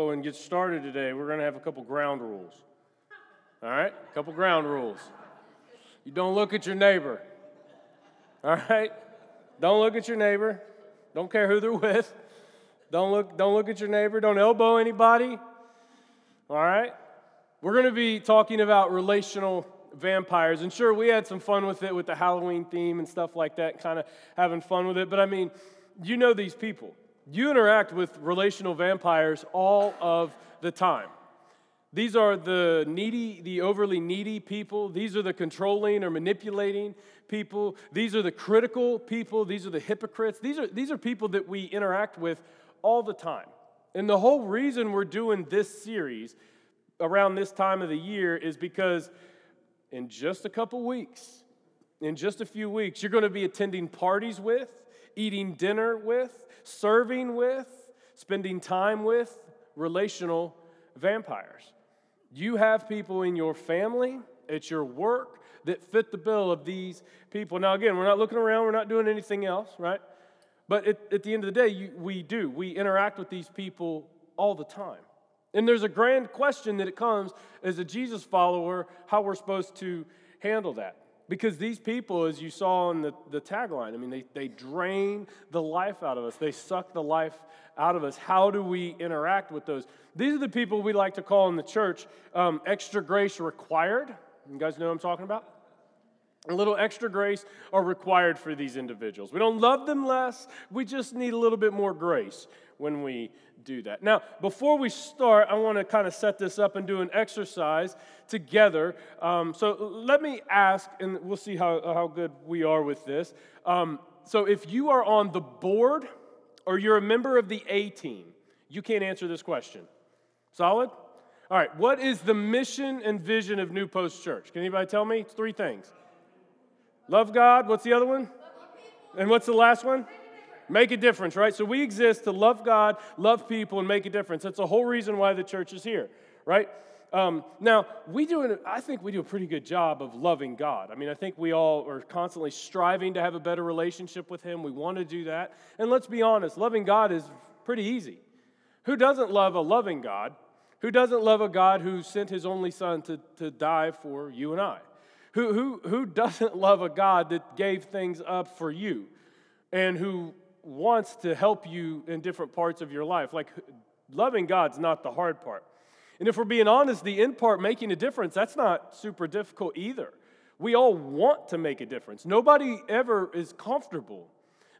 Oh, and get started today, we're going to have a couple ground rules. All right? A couple ground rules. You don't look at your neighbor. All right? Don't look at your neighbor. Don't care who they're with. Don't look, don't look at your neighbor. Don't elbow anybody. All right? We're going to be talking about relational vampires. And sure, we had some fun with it with the Halloween theme and stuff like that, kind of having fun with it. But I mean, you know these people. You interact with relational vampires all of the time. These are the needy, the overly needy people. These are the controlling or manipulating people. These are the critical people. These are the hypocrites. These are, these are people that we interact with all the time. And the whole reason we're doing this series around this time of the year is because in just a couple weeks, in just a few weeks, you're going to be attending parties with, eating dinner with, serving with, spending time with relational vampires. You have people in your family, at your work, that fit the bill of these people. Now, again, we're not looking around, we're not doing anything else, right? But at, at the end of the day, you, we do. We interact with these people all the time. And there's a grand question that it comes as a Jesus follower how we're supposed to handle that. Because these people, as you saw in the, the tagline, I mean, they, they drain the life out of us, they suck the life out of us. How do we interact with those? These are the people we like to call in the church um, extra grace required. You guys know what I'm talking about? A little extra grace are required for these individuals. We don't love them less, we just need a little bit more grace when we do that. Now, before we start, I want to kind of set this up and do an exercise together. Um, so let me ask, and we'll see how, how good we are with this. Um, so if you are on the board or you're a member of the A team, you can't answer this question. Solid? All right, what is the mission and vision of New Post Church? Can anybody tell me? It's three things. Love God. What's the other one? And what's the last one? Make a difference, right? So we exist to love God, love people, and make a difference. That's the whole reason why the church is here, right? Um, now, we do, an, I think we do a pretty good job of loving God. I mean, I think we all are constantly striving to have a better relationship with Him. We want to do that. And let's be honest, loving God is pretty easy. Who doesn't love a loving God? Who doesn't love a God who sent His only Son to, to die for you and I? Who, who, who doesn't love a God that gave things up for you and who wants to help you in different parts of your life. Like loving God's not the hard part. And if we're being honest, the end part, making a difference, that's not super difficult either. We all want to make a difference. Nobody ever is comfortable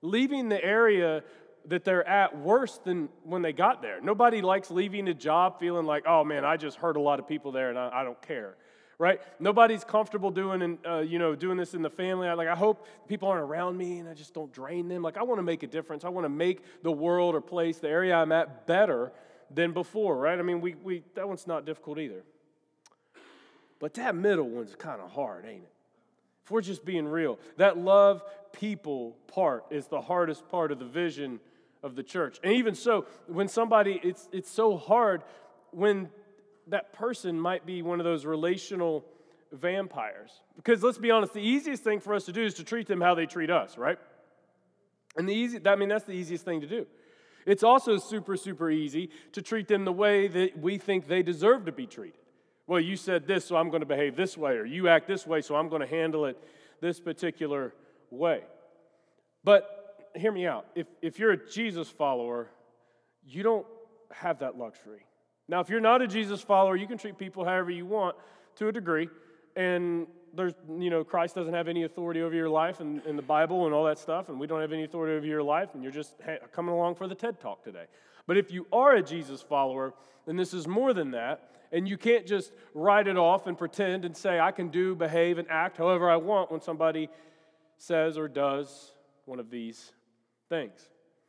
leaving the area that they're at worse than when they got there. Nobody likes leaving a job feeling like, oh man, I just hurt a lot of people there and I, I don't care right? Nobody's comfortable doing, uh, you know, doing this in the family. I, like, I hope people aren't around me and I just don't drain them. Like, I want to make a difference. I want to make the world or place, the area I'm at, better than before, right? I mean, we, we that one's not difficult either. But that middle one's kind of hard, ain't it? If we're just being real, that love people part is the hardest part of the vision of the church. And even so, when somebody, it's, it's so hard when that person might be one of those relational vampires. Because let's be honest, the easiest thing for us to do is to treat them how they treat us, right? And the easy, I mean, that's the easiest thing to do. It's also super, super easy to treat them the way that we think they deserve to be treated. Well, you said this, so I'm going to behave this way, or you act this way, so I'm going to handle it this particular way. But hear me out. If, if you're a Jesus follower, you don't have that luxury. Now, if you're not a Jesus follower, you can treat people however you want to a degree. And there's, you know, Christ doesn't have any authority over your life and, and the Bible and all that stuff, and we don't have any authority over your life, and you're just coming along for the TED Talk today. But if you are a Jesus follower, then this is more than that, and you can't just write it off and pretend and say, I can do, behave, and act however I want when somebody says or does one of these things.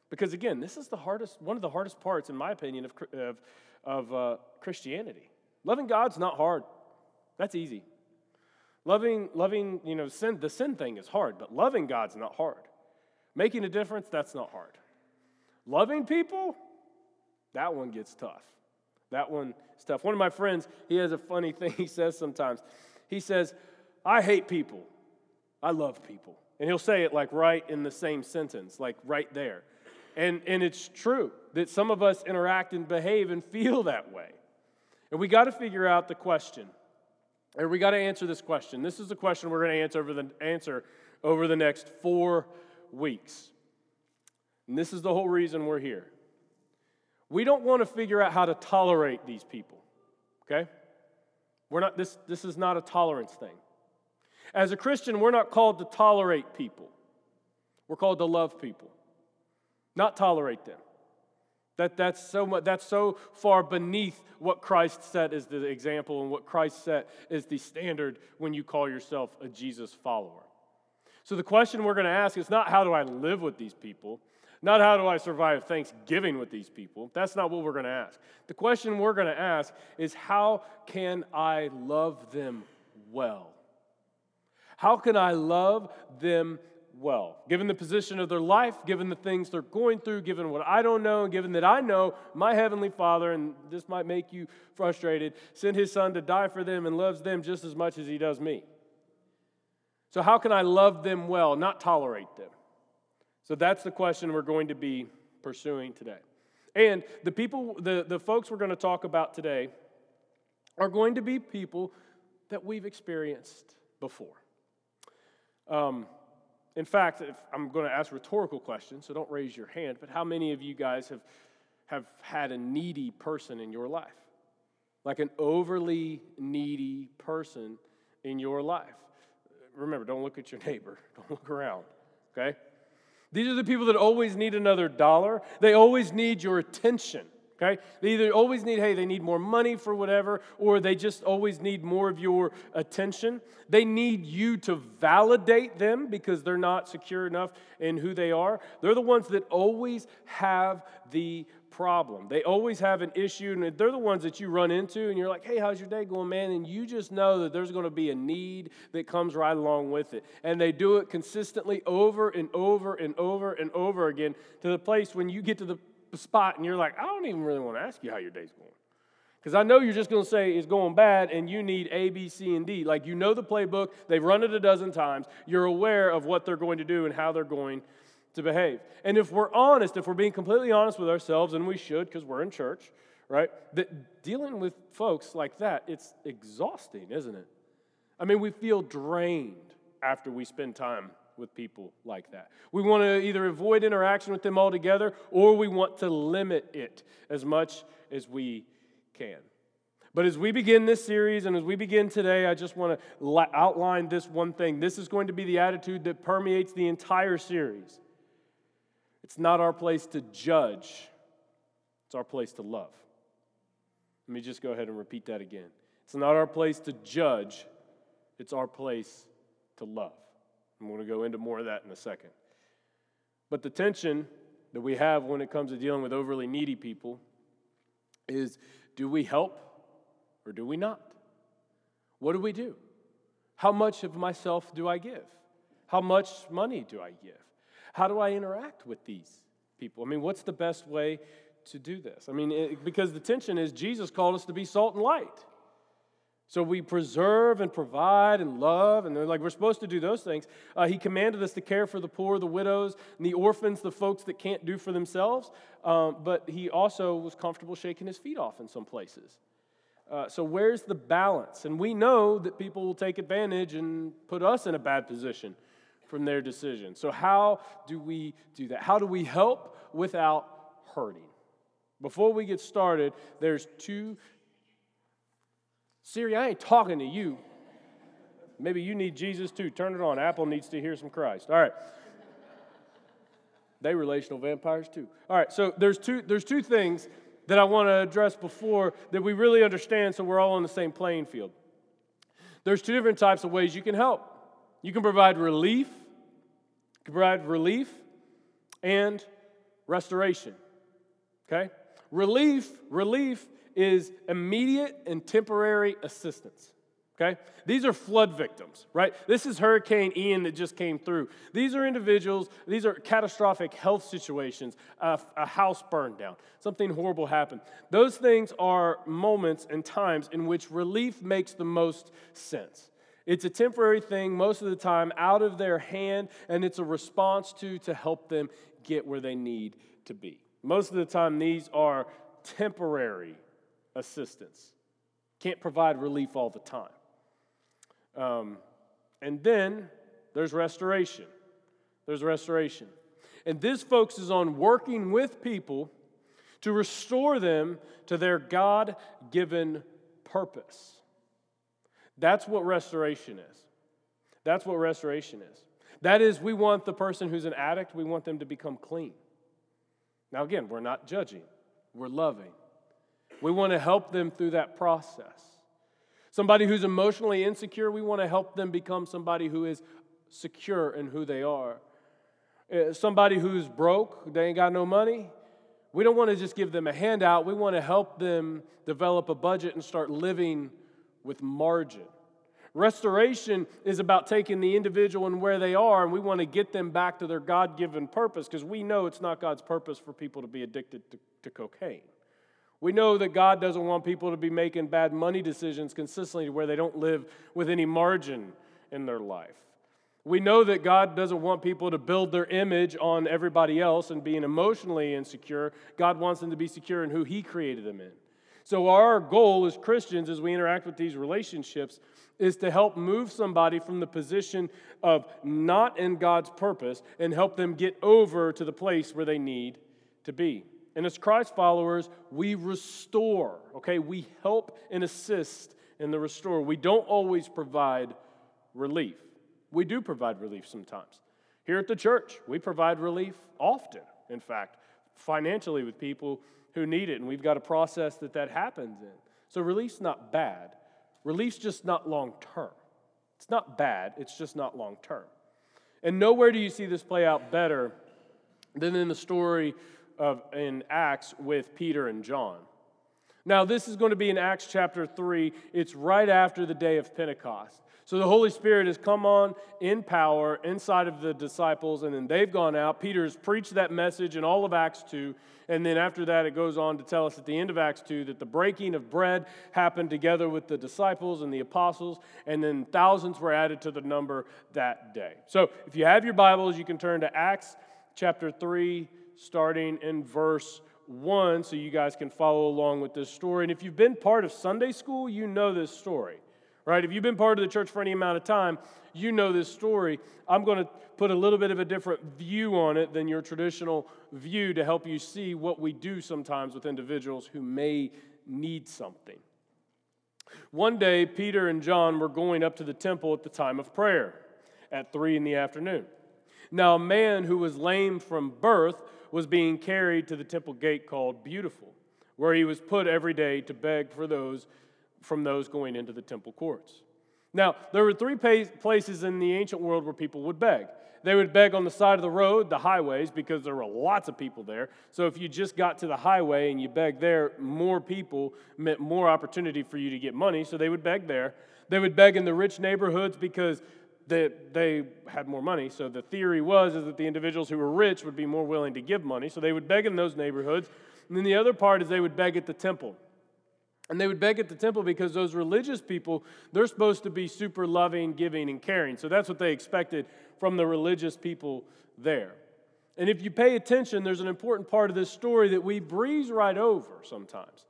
Because again, this is the hardest, one of the hardest parts, in my opinion, of, of of uh, Christianity. Loving God's not hard. That's easy. Loving, loving, you know, sin, the sin thing is hard, but loving God's not hard. Making a difference, that's not hard. Loving people, that one gets tough. That one is tough. One of my friends, he has a funny thing he says sometimes. He says, I hate people. I love people. And he'll say it like right in the same sentence, like right there. And, and it's true. That some of us interact and behave and feel that way. And we got to figure out the question. And we got to answer this question. This is the question we're going to answer over the answer over the next 4 weeks. And this is the whole reason we're here. We don't want to figure out how to tolerate these people. Okay? We're not this this is not a tolerance thing. As a Christian, we're not called to tolerate people. We're called to love people, not tolerate them. That, that's, so much, that's so far beneath what Christ set as the example and what Christ set as the standard when you call yourself a Jesus follower. So the question we're going to ask is not how do I live with these people, not how do I survive Thanksgiving with these people. That's not what we're going to ask. The question we're going to ask is how can I love them well? How can I love them well, given the position of their life, given the things they're going through, given what I don't know, and given that I know my Heavenly Father, and this might make you frustrated, sent His Son to die for them and loves them just as much as He does me. So, how can I love them well, not tolerate them? So, that's the question we're going to be pursuing today. And the people, the, the folks we're going to talk about today are going to be people that we've experienced before. Um, in fact, I'm going to ask rhetorical questions, so don't raise your hand, but how many of you guys have, have had a needy person in your life? Like an overly needy person in your life. Remember, don't look at your neighbor, don't look around, okay? These are the people that always need another dollar, they always need your attention. Okay? They either always need, hey, they need more money for whatever, or they just always need more of your attention. They need you to validate them because they're not secure enough in who they are. They're the ones that always have the problem. They always have an issue, and they're the ones that you run into, and you're like, hey, how's your day going, man? And you just know that there's going to be a need that comes right along with it. And they do it consistently over and over and over and over again to the place when you get to the spot and you're like, I don't even really want to ask you how your day's going. Because I know you're just going to say it's going bad and you need A, B, C, and D. Like you know the playbook, they've run it a dozen times. You're aware of what they're going to do and how they're going to behave. And if we're honest, if we're being completely honest with ourselves, and we should because we're in church, right? That dealing with folks like that, it's exhausting, isn't it? I mean, we feel drained after we spend time with people like that. We want to either avoid interaction with them altogether or we want to limit it as much as we can. But as we begin this series and as we begin today, I just want to outline this one thing. This is going to be the attitude that permeates the entire series. It's not our place to judge, it's our place to love. Let me just go ahead and repeat that again. It's not our place to judge, it's our place to love. I'm going to go into more of that in a second. But the tension that we have when it comes to dealing with overly needy people is do we help or do we not? What do we do? How much of myself do I give? How much money do I give? How do I interact with these people? I mean, what's the best way to do this? I mean, it, because the tension is Jesus called us to be salt and light. So we preserve and provide and love, and like we're supposed to do those things. Uh, he commanded us to care for the poor, the widows, and the orphans, the folks that can't do for themselves. Um, but he also was comfortable shaking his feet off in some places. Uh, so where's the balance? And we know that people will take advantage and put us in a bad position from their decision. So how do we do that? How do we help without hurting? Before we get started, there's two Siri, I ain't talking to you. Maybe you need Jesus too. Turn it on. Apple needs to hear some Christ. All right. They relational vampires too. All right, so there's two, there's two things that I want to address before that we really understand so we're all on the same playing field. There's two different types of ways you can help. You can provide relief, you can provide relief and restoration. Okay? Relief, relief is immediate and temporary assistance. Okay? These are flood victims, right? This is Hurricane Ian that just came through. These are individuals, these are catastrophic health situations, a, a house burned down, something horrible happened. Those things are moments and times in which relief makes the most sense. It's a temporary thing most of the time out of their hand, and it's a response to to help them get where they need to be. Most of the time, these are temporary assistance. Can't provide relief all the time. Um, and then there's restoration. There's restoration. And this focuses on working with people to restore them to their God given purpose. That's what restoration is. That's what restoration is. That is, we want the person who's an addict, we want them to become clean. Now, again, we're not judging, we're loving. We want to help them through that process. Somebody who's emotionally insecure, we want to help them become somebody who is secure in who they are. Uh, somebody who's broke, they ain't got no money, we don't want to just give them a handout. We want to help them develop a budget and start living with margin. Restoration is about taking the individual and where they are, and we want to get them back to their God given purpose because we know it's not God's purpose for people to be addicted to, to, cocaine. We know that God doesn't want people to be making bad money decisions consistently where they don't live with any margin in their life. We know that God doesn't want people to build their image on everybody else and being emotionally insecure. God wants them to be secure in who He created them in. So, our goal as Christians, as we interact with these relationships, is to help move somebody from the position of not in God's purpose and help them get over to the place where they need to be. And as Christ followers, we restore, okay? We help and assist in the restore. We don't always provide relief. We do provide relief sometimes. Here at the church, we provide relief often, in fact, financially with people who need it, and we've got a process that that happens in. So relief's not bad. Relief's just not long term. It's not bad, it's just not long term. And nowhere do you see this play out better than in the story of in Acts with Peter and John. Now, this is going to be in Acts chapter 3. It's right after the day of Pentecost. So the Holy Spirit has come on in power inside of the disciples, and then they've gone out. Peter's preached that message in all of Acts 2. And then after that, it goes on to tell us at the end of Acts 2 that the breaking of bread happened together with the disciples and the apostles, and then thousands were added to the number that day. So if you have your Bibles, you can turn to Acts chapter 3, starting in verse 1, so you guys can follow along with this story. And if you've been part of Sunday school, you know this story right? If you've been part of the church for any amount of time, you know this story. I'm going to put a little bit of a different view on it than your traditional view to help you see what we do sometimes with individuals who may need something. One day, Peter and John were going up to the temple at the time of prayer at three in the afternoon. Now, a man who was lame from birth was being carried to the temple gate called Beautiful, where he was put every day to beg for those from those going into the temple courts. Now, there were three places in the ancient world where people would beg. They would beg on the side of the road, the highways, because there were lots of people there. So if you just got to the highway and you begged there, more people meant more opportunity for you to get money. So they would beg there. They would beg in the rich neighborhoods because they, they had more money. So the theory was is that the individuals who were rich would be more willing to give money. So they would beg in those neighborhoods. And then the other part is they would beg at the temple. And they would beg at the temple because those religious people, they're supposed to be super loving, giving, and caring. So that's what they expected from the religious people there. And if you pay attention, there's an important part of this story that we breeze right over sometimes.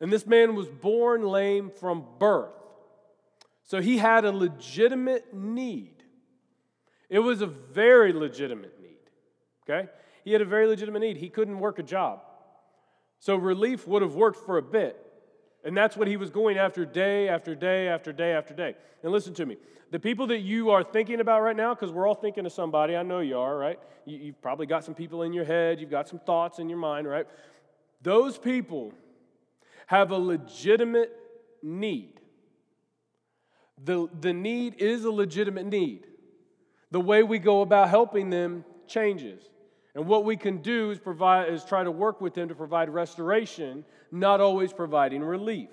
And this man was born lame from birth. So he had a legitimate need. It was a very legitimate need. Okay? He had a very legitimate need. He couldn't work a job. So relief would have worked for a bit. And that's what he was going after day after day after day after day. And listen to me the people that you are thinking about right now, because we're all thinking of somebody, I know you are, right? You, have probably got some people in your head, you've got some thoughts in your mind, right? Those people have a legitimate need. The, the need is a legitimate need. The way we go about helping them changes. And what we can do is provide is try to work with them to provide restoration, not always providing relief.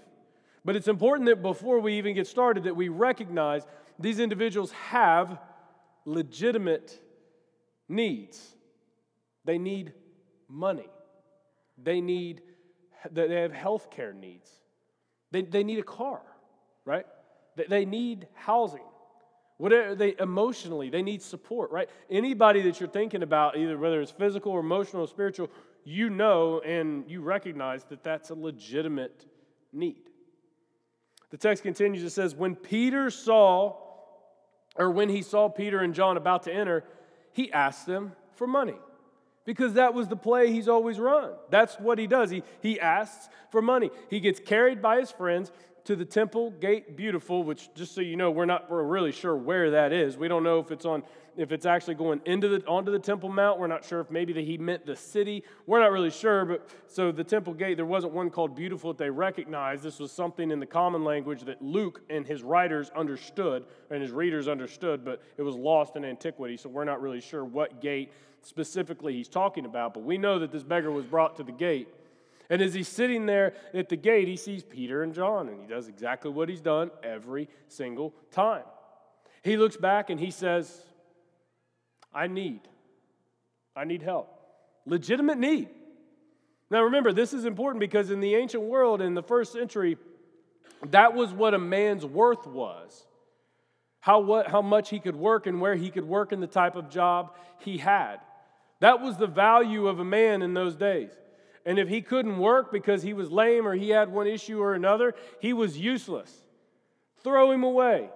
But it's important that before we even get started that we recognize these individuals have legitimate needs. They need money. They need they have health care needs. They, they need a car, right? They, need housing. Whatever they emotionally, they need support, right? Anybody that you're thinking about, either whether it's physical or emotional or spiritual, you know and you recognize that that's a legitimate need. The text continues, it says, When Peter saw, or when he saw Peter and John about to enter, he asked them for money because that was the play he's always run. That's what he does. He, he asks for money. He gets carried by his friends to the temple gate beautiful which just so you know we're not we're really sure where that is. We don't know if it's on if it's actually going into the onto the temple mount. We're not sure if maybe that he meant the city. We're not really sure but so the temple gate there wasn't one called beautiful that they recognized. This was something in the common language that luke and his writers understood and his readers understood but it was lost in antiquity so we're not really sure what gate specifically he's talking about. But we know that this beggar was brought to the gate and as he's sitting there at the gate, he sees Peter and John, and he does exactly what he's done every single time. He looks back and he says, I need. I need help. Legitimate need. Now remember, this is important because in the ancient world, in the first century, that was what a man's worth was. How, what, how much he could work and where he could work and the type of job he had. That was the value of a man in those days. And if he couldn't work because he was lame or he had one issue or another, he was useless. Throw him away.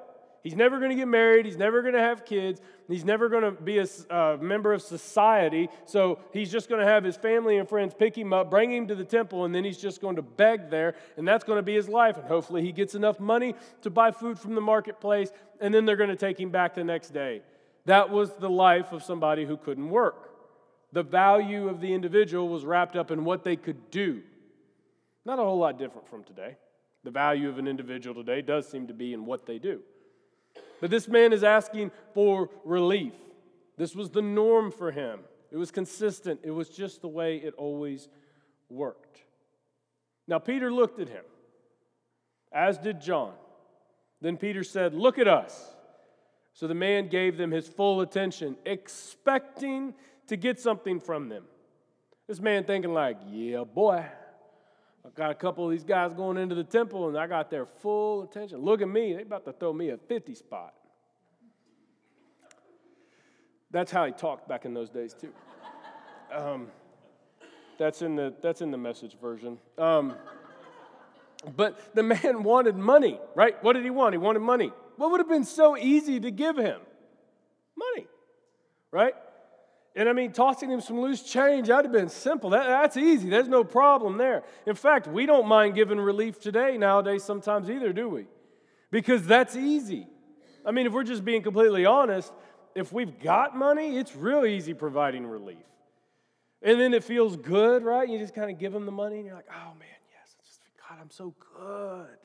He's never going to get married. He's never going to have kids. He's never going to be a uh, member of society. So he's just going to have his family and friends pick him up, bring him to the temple, and then he's just going to beg there. And that's going to be his life. And hopefully he gets enough money to buy food from the marketplace. And then they're going to take him back the next day. That was the life of somebody who couldn't work the value of the individual was wrapped up in what they could do. Not a whole lot different from today. The value of an individual today does seem to be in what they do. But this man is asking for relief. This was the norm for him. It was consistent, it was just the way it always worked. Now, Peter looked at him, as did John. Then Peter said, Look at us. So the man gave them his full attention, expecting to get something from them. This man thinking, like, yeah, boy, I got a couple of these guys going into the temple and I got their full attention. Look at me, they about to throw me a 50 spot. That's how he talked back in those days, too. Um, that's, in the, that's in the message version. Um, but the man wanted money, right? What did he want? He wanted money. What would have been so easy to give him? Money, right? And I mean, tossing him some loose change, that'd have been simple. That, that's easy. There's no problem there. In fact, we don't mind giving relief today, nowadays, sometimes either, do we? Because that's easy. I mean, if we're just being completely honest, if we've got money, it's real easy providing relief. And then it feels good, right? You just kind of give them the money and you're like, oh man, yes, just, God, I'm so good.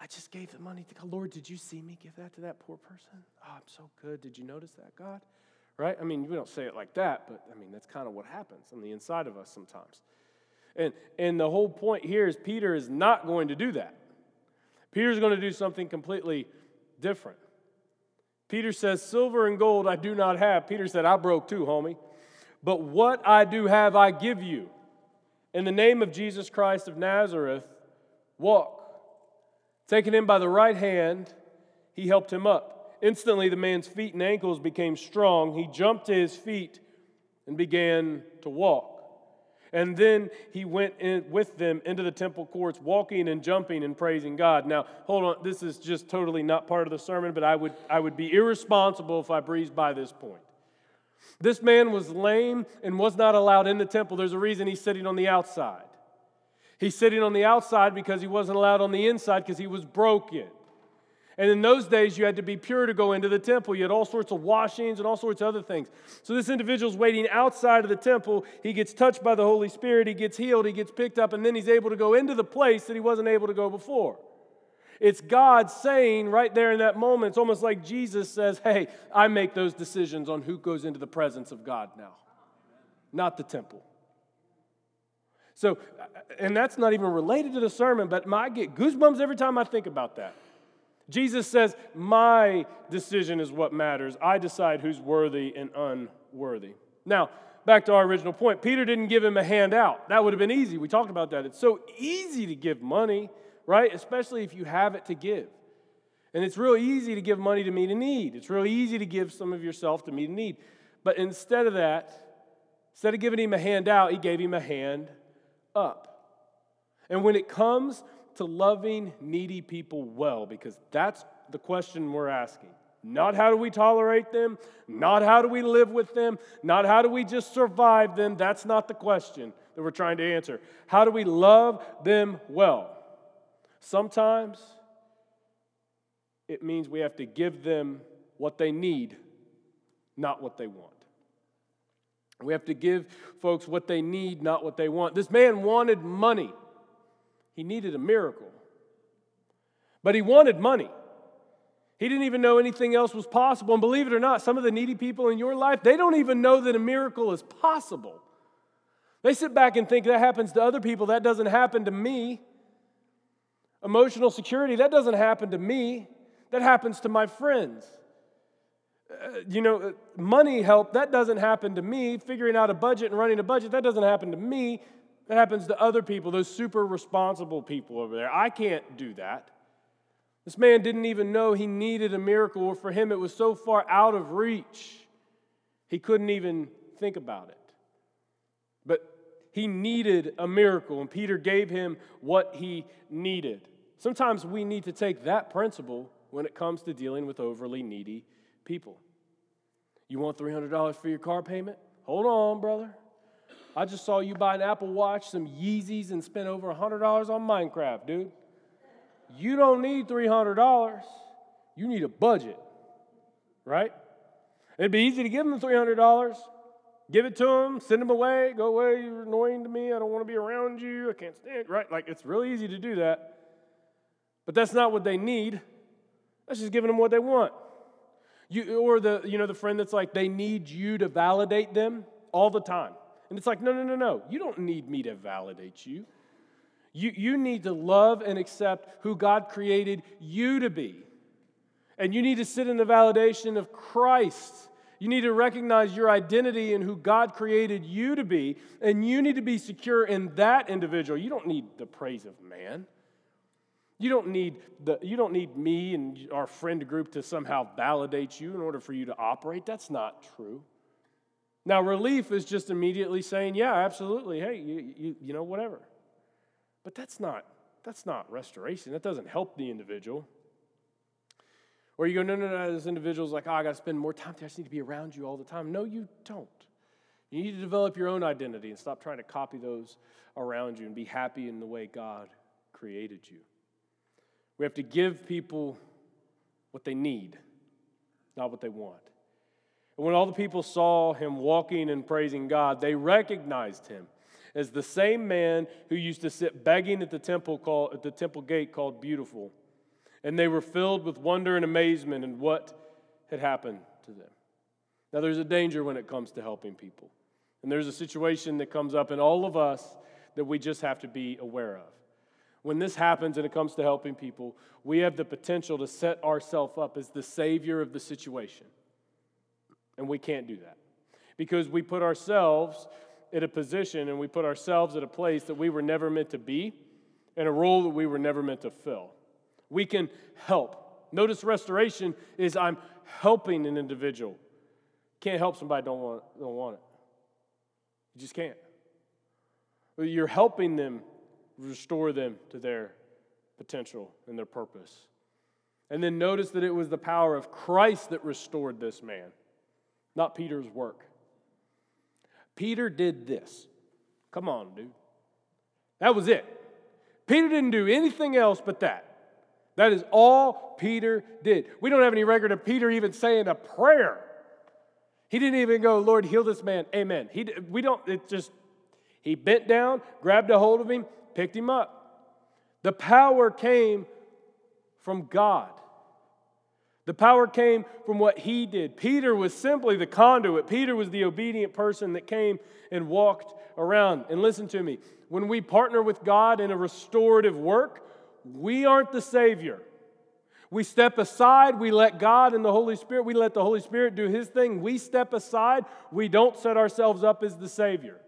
I just gave the money to God. Lord, did you see me give that to that poor person? Oh, I'm so good. Did you notice that, God? Right? I mean, we don't say it like that, but I mean, that's kind of what happens on the inside of us sometimes. And, and the whole point here is Peter is not going to do that. Peter's going to do something completely different. Peter says, Silver and gold I do not have. Peter said, I broke too, homie. But what I do have, I give you. In the name of Jesus Christ of Nazareth, walk. Taking him by the right hand, he helped him up. Instantly, the man's feet and ankles became strong. He jumped to his feet and began to walk. And then he went with them into the temple courts, walking and jumping and praising God. Now, hold on, this is just totally not part of the sermon, but I would, I would be irresponsible if I breezed by this point. This man was lame and was not allowed in the temple. There's a reason he's sitting on the outside. He's sitting on the outside because he wasn't allowed on the inside because he was broken. And in those days, you had to be pure to go into the temple. You had all sorts of washings and all sorts of other things. So this individual's waiting outside of the temple. He gets touched by the Holy Spirit. He gets healed. He gets picked up. And then he's able to go into the place that he wasn't able to go before. It's God saying right there in that moment, it's almost like Jesus says, Hey, I make those decisions on who goes into the presence of God now, not the temple. So, and that's not even related to the sermon, but I get goosebumps every time I think about that. Jesus says, My decision is what matters. I decide who's worthy and unworthy. Now, back to our original point Peter didn't give him a handout. That would have been easy. We talked about that. It's so easy to give money, right? Especially if you have it to give. And it's real easy to give money to meet a need. It's real easy to give some of yourself to meet a need. But instead of that, Instead of giving him a handout, he gave him a hand up. And when it comes to loving needy people well, because that's the question we're asking. Not how do we tolerate them, not how do we live with them, not how do we just survive them. That's not the question that we're trying to answer. How do we love them well? Sometimes it means we have to give them what they need, not what they want. We have to give folks what they need, not what they want. This man wanted money, he needed a miracle. But he wanted money. He didn't even know anything else was possible. And believe it or not, some of the needy people in your life, they don't even know that a miracle is possible. They sit back and think that happens to other people, that doesn't happen to me. Emotional security, that doesn't happen to me, that happens to my friends. Uh, you know, uh, money help, that doesn't happen to me. Figuring out a budget and running a budget, that doesn't happen to me. That happens to other people, those super responsible people over there. I can't do that. This man didn't even know he needed a miracle, or for him it was so far out of reach, he couldn't even think about it. But he needed a miracle, and Peter gave him what he needed. Sometimes we need to take that principle when it comes to dealing with overly needy people. You want $300 for your car payment? Hold on, brother. I just saw you buy an Apple Watch, some Yeezys, and spend over $100 on Minecraft, dude. You don't need $300. You need a budget, right? It'd be easy to give them $300. Give it to them, send them away, go away, you're annoying to me, I don't want to be around you, I can't stand, right? Like it's really easy to do that. But that's not what they need. That's just giving them what they want. You, or the, you know, the friend that's like, they need you to validate them all the time. And it's like, no, no, no, no. You don't need me to validate you. You, you need to love and accept who God created you to be. And you need to sit in the validation of Christ. You need to recognize your identity in who God created you to be, and you need to be secure in that individual. You don't need the praise of man. You don't need, the, you don't need me and our friend group to somehow validate you in order for you to operate. That's not true. Now, relief is just immediately saying, yeah, absolutely. Hey, you, you, you know, whatever. But that's not, that's not restoration. That doesn't help the individual. Or you go, no, no, no, this individual's like, oh, I got to spend more time. I just need to be around you all the time. No, you don't. You need to develop your own identity and stop trying to copy those around you and be happy in the way God created you. We have to give people what they need, not what they want. And when all the people saw him walking and praising God, they recognized him as the same man who used to sit begging at the temple called, at the temple gate called Beautiful. And they were filled with wonder and amazement in what had happened to them. Now, there's a danger when it comes to helping people. And there's a situation that comes up in all of us that we just have to be aware of. When this happens and it comes to helping people, we have the potential to set ourselves up as the savior of the situation. And we can't do that because we put ourselves at a position and we put ourselves at a place that we were never meant to be and a role that we were never meant to fill. We can help. Notice restoration is I'm helping an individual. Can't help somebody don't want don't want it. You just can't. You're helping them restore them to their potential and their purpose. And then notice that it was the power of Christ that restored this man, not Peter's work. Peter did this. Come on, dude. That was it. Peter didn't do anything else but that. That is all Peter did. We don't have any record of Peter even saying a prayer. He didn't even go, Lord, heal this man. Amen. He, we don't, it just, he bent down, grabbed a hold of him, picked him up. The power came from God. The power came from what he did. Peter was simply the conduit. Peter was the obedient person that came and walked around. And listen to me when we partner with God in a restorative work, we aren't the Savior. We step aside, we let God and the Holy Spirit, we let the Holy Spirit do His thing. We step aside, we don't set ourselves up as the Savior.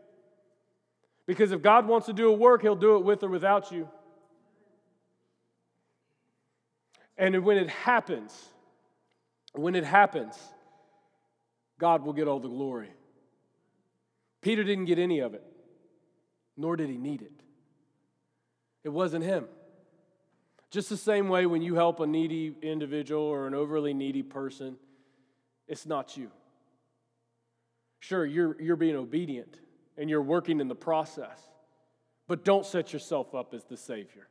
Because if God wants to do a work, He'll do it with or without you. And when it happens, when it happens, God will get all the glory. Peter didn't get any of it, nor did he need it. It wasn't him. Just the same way when you help a needy individual or an overly needy person, it's not you. Sure, you're, you're being obedient and you're working in the process, but don't set yourself up as the Savior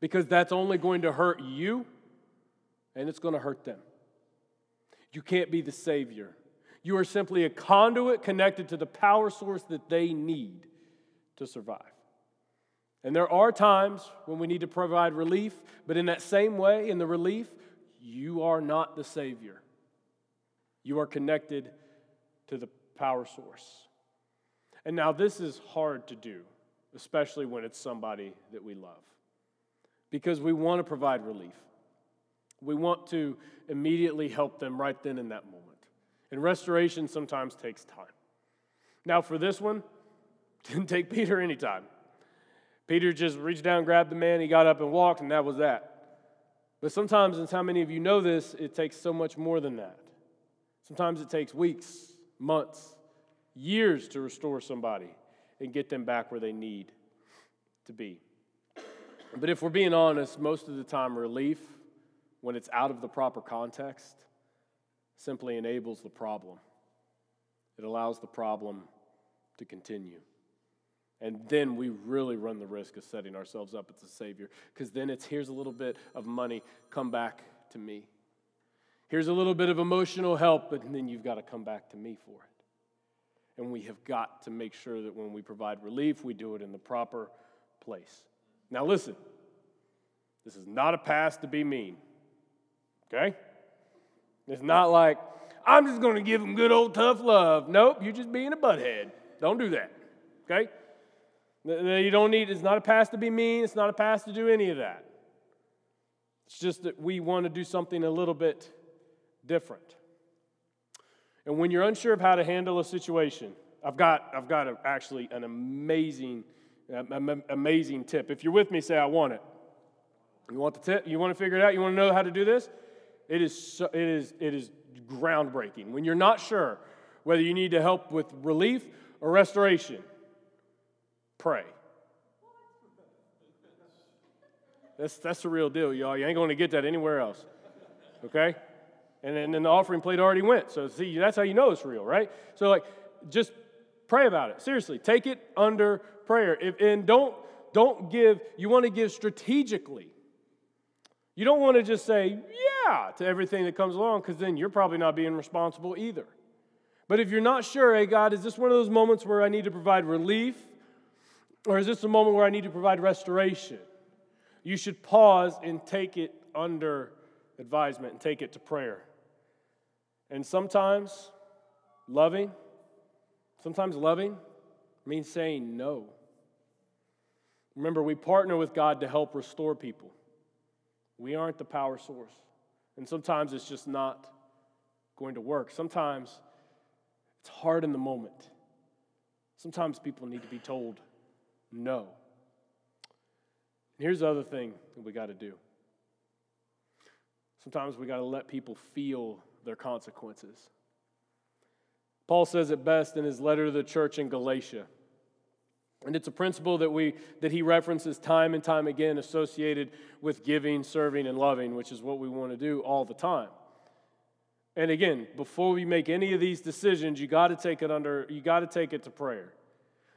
because that's only going to hurt you and it's going to hurt them. You can't be the Savior. You are simply a conduit connected to the power source that they need to survive. And there are times when we need to provide relief, but in that same way, in the relief, you are not the Savior. You are connected to the power source. And now, this is hard to do, especially when it's somebody that we love, because we want to provide relief. We want to immediately help them right then in that moment. And restoration sometimes takes time. Now, for this one, didn't take Peter any time. Peter just reached down, grabbed the man, he got up and walked, and that was that. But sometimes, and how many of you know this, it takes so much more than that. Sometimes it takes weeks, months, years to restore somebody and get them back where they need to be. But if we're being honest, most of the time, relief, when it's out of the proper context, simply enables the problem. It allows the problem to continue. And then we really run the risk of setting ourselves up as a Savior, because then it's here's a little bit of money, come back to me. Here's a little bit of emotional help, but then you've got to come back to me for it. And we have got to make sure that when we provide relief, we do it in the proper place. Now, listen, this is not a pass to be mean, okay? It's not like, I'm just going to give them good old tough love. Nope, you're just being a butthead. Don't do that, okay? You don't need, it's not a pass to be mean, it's not a pass to do any of that. It's just that we want to do something a little bit different. And when you're unsure of how to handle a situation, I've got, I've got a, actually an amazing, amazing tip. If you're with me, say, I want it. You want the tip? You want to figure it out? You want to know how to do this? It is, so, it is, it is groundbreaking. When you're not sure whether you need to help with relief or restoration, pray. That's, that's the real deal, y'all. You ain't going to get that anywhere else. Okay? And then, and the offering plate already went. So, see, that's how you know it's real, right? So, like, just pray about it. Seriously, take it under prayer. If, and don't, don't give, you want to give strategically. You don't want to just say, yeah, to everything that comes along, because then you're probably not being responsible either. But if you're not sure, hey, God, is this one of those moments where I need to provide relief? Or is this a moment where I need to provide restoration? You should pause and take it under advisement and take it to prayer. And sometimes loving, sometimes loving means saying no. Remember, we partner with God to help restore people. We aren't the power source. And sometimes it's just not going to work. Sometimes it's hard in the moment. Sometimes people need to be told no. And here's the other thing that we got to do. Sometimes we got to let people feel their consequences. Paul says it best in his letter to the church in Galatia. And it's a principle that, we, that he references time and time again associated with giving, serving, and loving, which is what we want to do all the time. And again, before we make any of these decisions, you got to take it under, you got to take it to prayer.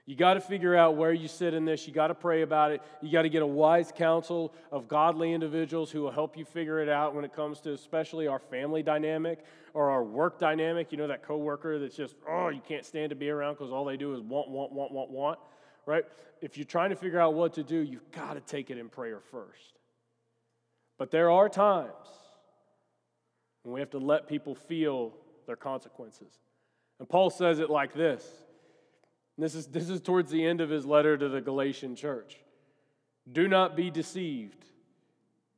You got to figure out where you sit in this. You got to pray about it. You got to get a wise counsel of godly individuals who will help you figure it out when it comes to especially our family dynamic or our work dynamic. You know, that coworker that's just, oh, you can't stand to be around because all they do is want, want, want, want, want right? If you're trying to figure out what to do, you've got to take it in prayer first. But there are times when we have to let people feel their consequences. And Paul says it like this. This is, this is towards the end of his letter to the Galatian church. Do not be deceived.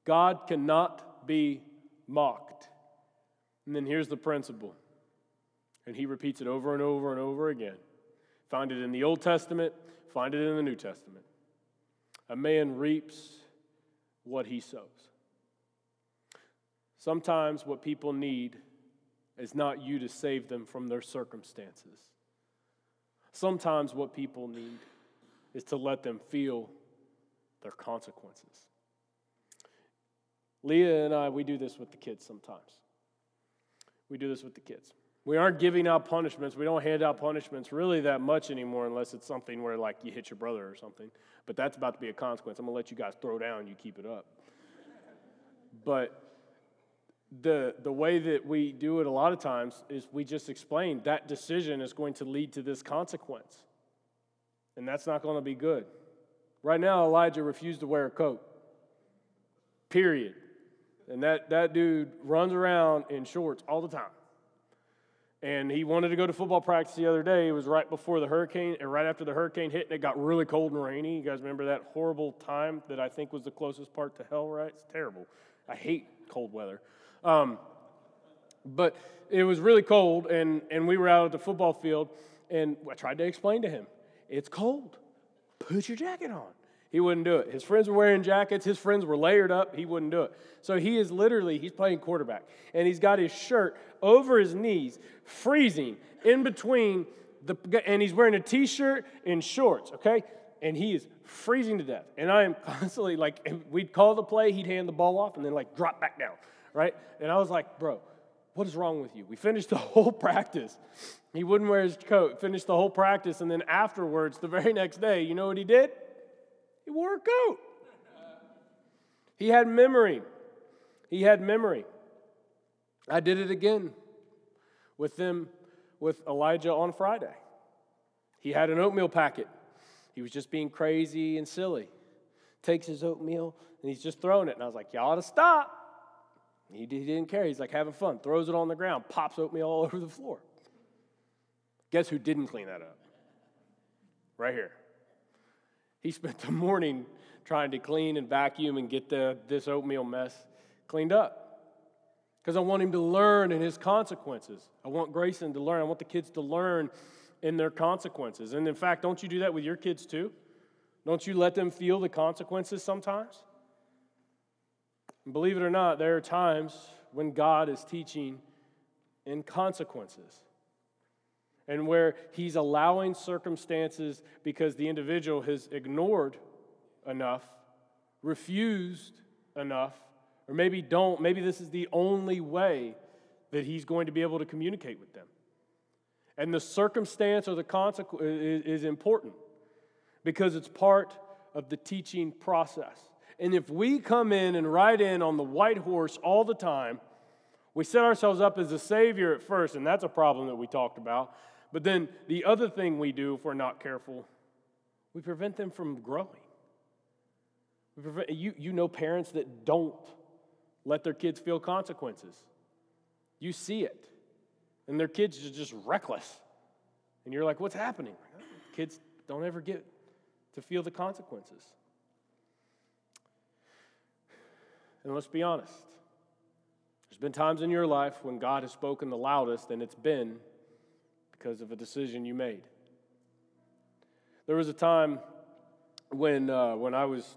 God cannot be mocked. And then here's the principle. And he repeats it over and over and over again. Find it in the Old Testament, Find it in the New Testament. A man reaps what he sows. Sometimes what people need is not you to save them from their circumstances. Sometimes what people need is to let them feel their consequences. Leah and I, we do this with the kids sometimes. We do this with the kids. We aren't giving out punishments. We don't hand out punishments really that much anymore unless it's something where, like, you hit your brother or something. But that's about to be a consequence. I'm going to let you guys throw down, you keep it up. But the, the way that we do it a lot of times is we just explain that decision is going to lead to this consequence. And that's not going to be good. Right now, Elijah refused to wear a coat. Period. And that, that dude runs around in shorts all the time. And he wanted to go to football practice the other day. It was right before the hurricane, and right after the hurricane hit, and it got really cold and rainy. You guys remember that horrible time that I think was the closest part to hell, right? It's terrible. I hate cold weather. Um, but it was really cold, and, and we were out at the football field, and I tried to explain to him it's cold. Put your jacket on. He wouldn't do it. His friends were wearing jackets. His friends were layered up. He wouldn't do it. So he is literally, he's playing quarterback. And he's got his shirt over his knees, freezing in between the, and he's wearing a t-shirt and shorts, okay? And he is freezing to death. And I am constantly like, we'd call the play, he'd hand the ball off and then like drop back down right? And I was like, bro, what is wrong with you? We finished the whole practice. He wouldn't wear his coat, finished the whole practice, and then afterwards, the very next day, you know what he did? He wore a coat. He had memory. He had memory. I did it again with them, with Elijah on Friday. He had an oatmeal packet. He was just being crazy and silly. Takes his oatmeal and he's just throwing it. And I was like, y'all ought to stop. He, didn't care. He's like having fun. Throws it on the ground, pops oatmeal all over the floor. Guess who didn't clean that up? Right here. He spent the morning trying to clean and vacuum and get the, this oatmeal mess cleaned up. Because I want him to learn in his consequences. I want Grayson to learn. I want the kids to learn in their consequences. And in fact, don't you do that with your kids too? Don't you let them feel the consequences sometimes? And believe it or not, there are times when God is teaching in consequences and where He's allowing circumstances because the individual has ignored enough, refused enough, or maybe don't, maybe this is the only way that He's going to be able to communicate with them. And the circumstance or the consequence is important because it's part of the teaching process. And if we come in and ride in on the white horse all the time, we set ourselves up as a savior at first, and that's a problem that we talked about. But then the other thing we do if we're not careful, we prevent them from growing. We prevent, you, you know parents that don't let their kids feel consequences. You see it. And their kids are just reckless. And you're like, what's happening? Kids don't ever get to feel the consequences. And let's be honest. There's been times in your life when God has spoken the loudest, and it's been because of a decision you made. There was a time when, uh, when I was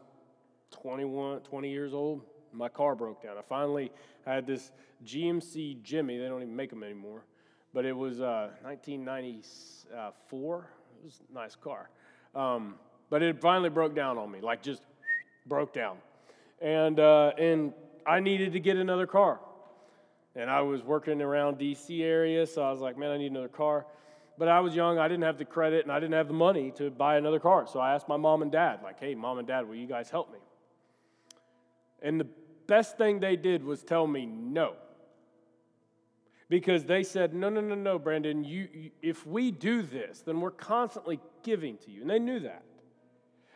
21, 20 years old, my car broke down. I finally had this GMC Jimmy. They don't even make them anymore. But it was uh, 1994. It was a nice car. Um, but it finally broke down on me, like just broke down and, uh, and I needed to get another car. And I was working around DC area, so I was like, man, I need another car. But I was young, I didn't have the credit, and I didn't have the money to buy another car. So I asked my mom and dad, like, hey, mom and dad, will you guys help me? And the best thing they did was tell me no. Because they said, no, no, no, no, Brandon, you, you, if we do this, then we're constantly giving to you. And they knew that.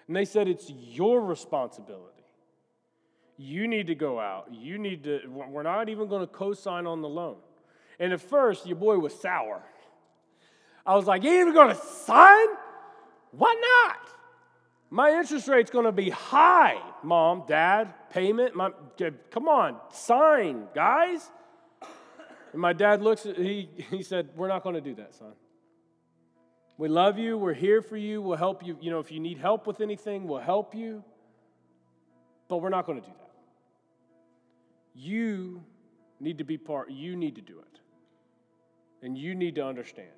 And they said, it's your responsibility. You need to go out. You need to, we're not even going to co sign on the loan. And at first, your boy was sour. I was like, You ain't even going to sign? Why not? My interest rate's going to be high, mom, dad, payment. My, come on, sign, guys. And my dad looks at he he said, We're not going to do that, son. We love you. We're here for you. We'll help you. You know, if you need help with anything, we'll help you. But we're not going to do that. You need to be part, you need to do it. And you need to understand.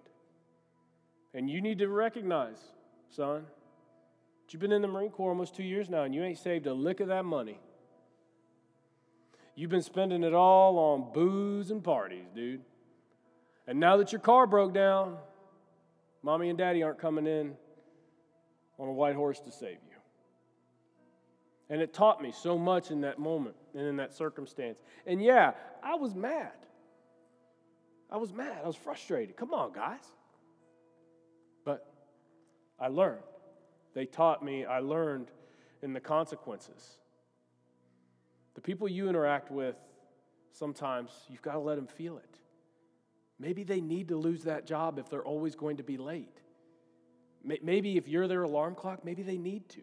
And you need to recognize, son, you've been in the Marine Corps almost two years now and you ain't saved a lick of that money. You've been spending it all on booze and parties, dude. And now that your car broke down, mommy and daddy aren't coming in on a white horse to save you. And it taught me so much in that moment and in that circumstance. And yeah, I was mad. I was mad. I was frustrated. Come on, guys. But I learned. They taught me, I learned in the consequences. The people you interact with, sometimes you've got to let them feel it. Maybe they need to lose that job if they're always going to be late. Maybe if you're their alarm clock, maybe they need to.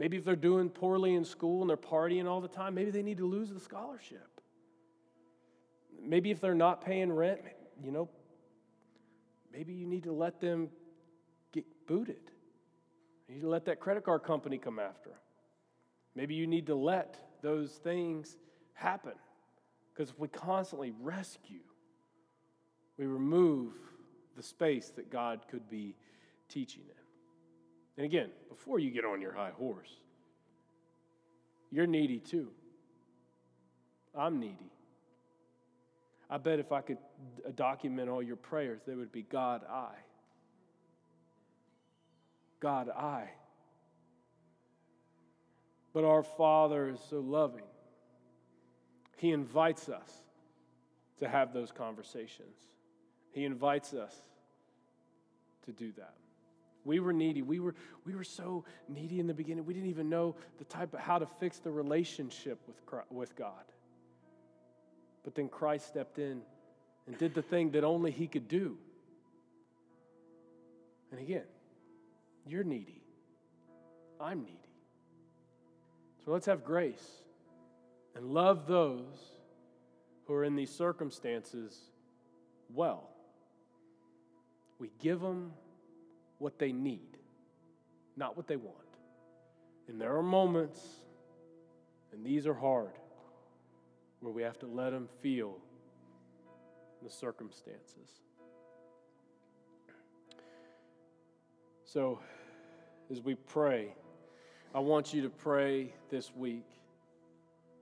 Maybe if they're doing poorly in school and they're partying all the time, maybe they need to lose the scholarship. Maybe if they're not paying rent, you know, maybe you need to let them get booted. You need to let that credit card company come after them. Maybe you need to let those things happen. Because if we constantly rescue, we remove the space that God could be teaching in. And again, before you get on your high horse, you're needy too. I'm needy. I bet if I could uh, document all your prayers, they would be God, I. God, I. But our Father is so loving. He invites us to have those conversations. He invites us to do that. We were needy. We were, we were so needy in the beginning. We didn't even know the type of how to fix the relationship with, Christ, with God. But then Christ stepped in and did the thing that only He could do. And again, you're needy. I'm needy. So let's have grace and love those who are in these circumstances well. We give them what they need, not what they want. And there are moments, and these are hard, where we have to let them feel the circumstances. So, as we pray, I want you to pray this week.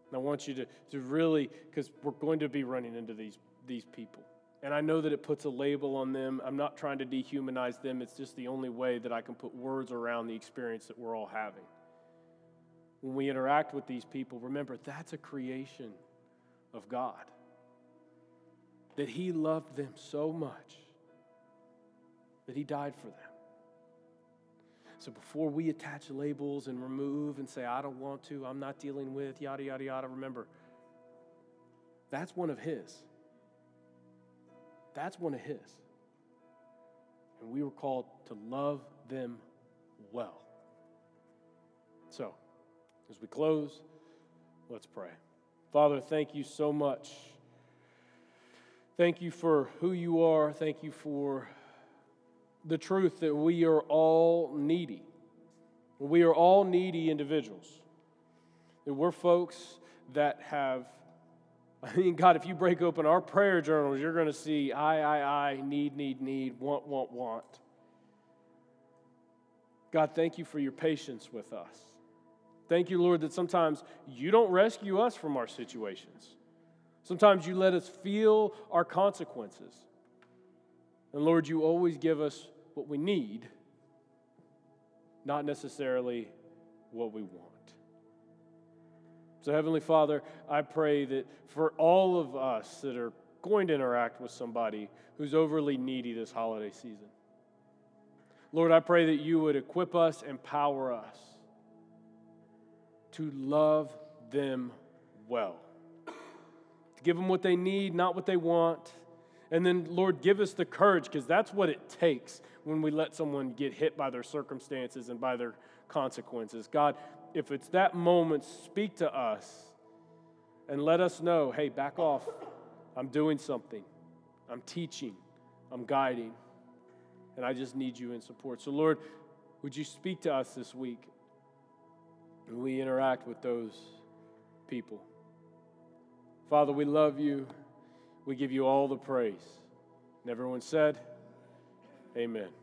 And I want you to, to really, because we're going to be running into these, these people. And I know that it puts a label on them. I'm not trying to dehumanize them. It's just the only way that I can put words around the experience that we're all having. When we interact with these people, remember that's a creation of God. That He loved them so much that He died for them. So before we attach labels and remove and say, I don't want to, I'm not dealing with, yada, yada, yada, remember, that's one of His. That's one of His. And we were called to love them well. So, as we close, let's pray. Father, thank you so much. Thank you for who you are. Thank you for the truth that we are all needy. We are all needy individuals. And we're folks that have I mean, God, if you break open our prayer journals, you're going to see I, I, I, need, need, need, want, want, want. God, thank you for your patience with us. Thank you, Lord, that sometimes you don't rescue us from our situations. Sometimes you let us feel our consequences. And Lord, you always give us what we need, not necessarily what we want. So, Heavenly Father, I pray that for all of us that are going to interact with somebody who's overly needy this holiday season, Lord, I pray that you would equip us, empower us to love them well, to give them what they need, not what they want. And then, Lord, give us the courage because that's what it takes when we let someone get hit by their circumstances and by their consequences. God, if it's that moment, speak to us and let us know hey, back off. I'm doing something, I'm teaching, I'm guiding, and I just need you in support. So, Lord, would you speak to us this week when we interact with those people? Father, we love you. We give you all the praise. And everyone said, Amen.